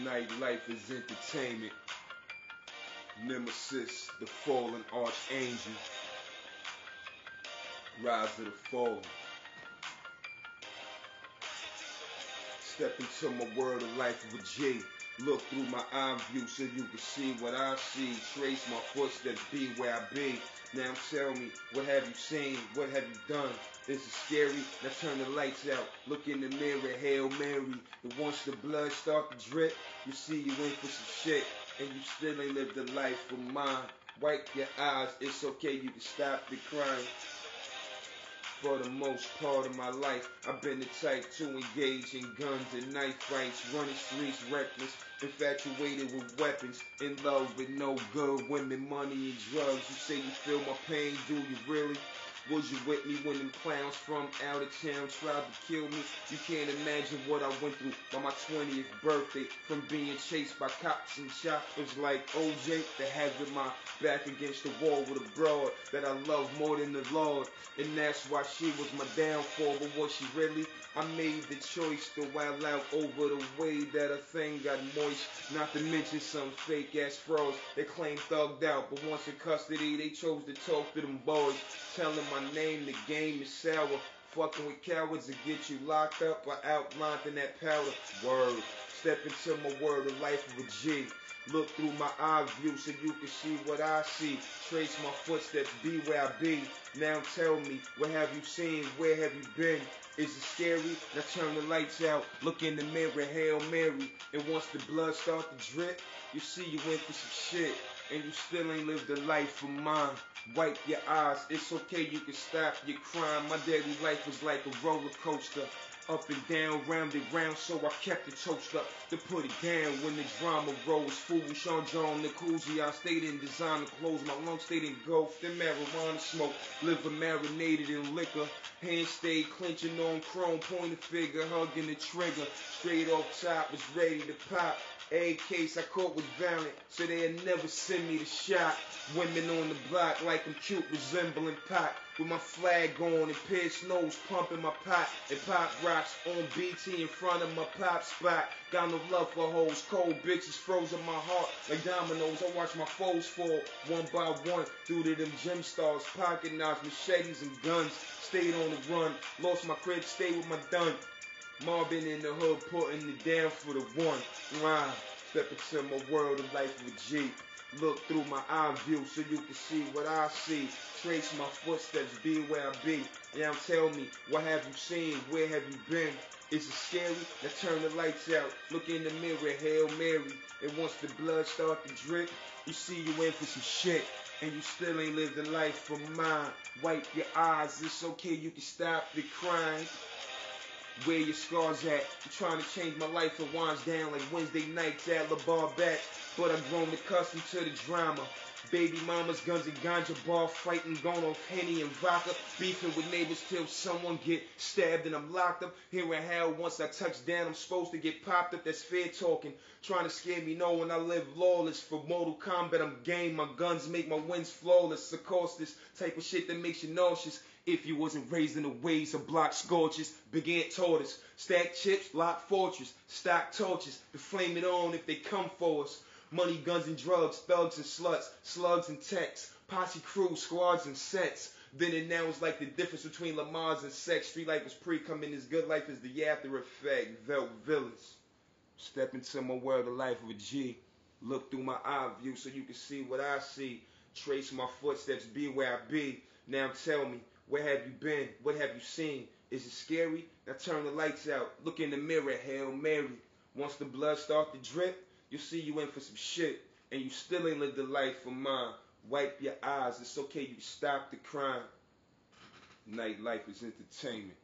Nightlife is entertainment. Nemesis, the fallen archangel. Rise of the fallen. Step into my world of life with G. Look through my eye view so you can see what I see. Trace my footsteps, be where I be. Now tell me, what have you seen? What have you done? This Is scary? Now turn the lights out. Look in the mirror, Hail Mary. And once the blood start to drip, you see you in for some shit. And you still ain't lived the life of mine. Wipe your eyes, it's okay, you can stop the crying. For the most part of my life, I've been the type to engage in guns and knife fights, running streets reckless, infatuated with weapons, in love with no good women, money, and drugs. You say you feel my pain, do you really? Was you with me when them clowns from out of town tried to kill me? You can't imagine what I went through by my 20th birthday from being chased by cops and choppers like OJ to having my back against the wall with a broad that I love more than the Lord. And that's why she was my downfall, but was she really? I made the choice to wild out over the way that a thing got moist. Not to mention some fake ass frauds that claim thugged out, but once in custody they chose to talk to them boys. Tell them my name, the game is sour. Fucking with cowards to get you locked up or outlined in that powder. Word. Step into my world, of life a G. Look through my eye view so you can see what I see. Trace my footsteps, be where I be. Now tell me, what have you seen? Where have you been? Is it scary? Now turn the lights out. Look in the mirror, Hail Mary. And once the blood start to drip, you see you went through some shit. And you still ain't lived the life of mine. Wipe your eyes, it's okay, you can stop your crime. My daily life was like a roller coaster. Up and down, round and round, so I kept the toast up to put it down when the drama rose. Foolish on John Nicuzzi, I stayed in designer clothes, my lungs stayed engulfed in marijuana smoke, liver marinated in liquor. Hands stayed clenching on chrome, pointing finger, hugging the trigger. Straight off top, was ready to pop. A case I caught was violent, so they'd never send me the shot. Women on the block like I'm cute, resembling pot. With my flag on and pierced nose pumping my pot. And pop rocks on BT in front of my pop spot. Got no love for hoes, cold bitches frozen my heart like dominoes. I watch my foes fall one by one due to them gym stars, pocket knives, machetes, and guns. Stayed on the run, lost my crib, stayed with my dun. Marvin in the hood putting it down for the one. Rhyme. Step into my world of life with G. Look through my eye view so you can see what I see. Trace my footsteps, be where I be. Now tell me, what have you seen? Where have you been? Is it scary? Now turn the lights out. Look in the mirror, Hail Mary. And once the blood start to drip, you see you in for some shit. And you still ain't lived the life for mine. Wipe your eyes, it's okay, you can stop the crying. Where your scars at? I'm trying to change my life, it winds down like Wednesday nights at La Bar back. But I've grown accustomed to the drama. Baby mamas, guns and ganja bar fighting, going off Henny and vodka, beefing with neighbors till someone get stabbed and I'm locked up. Here in hell, once I touch down, I'm supposed to get popped up. That's fair talking, trying to scare me knowing I live lawless. For Mortal Kombat, I'm game. My guns make my wins flawless. Of course, this type of shit that makes you nauseous. If you wasn't raised in the ways of block scorches, big ant tortoise, stack chips, lock fortress, stock torches, to flame it on if they come for us. Money, guns, and drugs, thugs and sluts, slugs and techs, posse crew, squads and sets. Then and now is like the difference between Lamar's and sex. Street life was pre coming, as good life is the after effect. Vel villains. Step into my world of life with G. Look through my eye view so you can see what I see. Trace my footsteps, be where I be. Now tell me, where have you been? What have you seen? Is it scary? Now turn the lights out. Look in the mirror, Hail Mary. Once the blood start to drip, you see you in for some shit. And you still ain't lived the life for mine. Wipe your eyes. It's okay. You stop the crime. Nightlife is entertainment.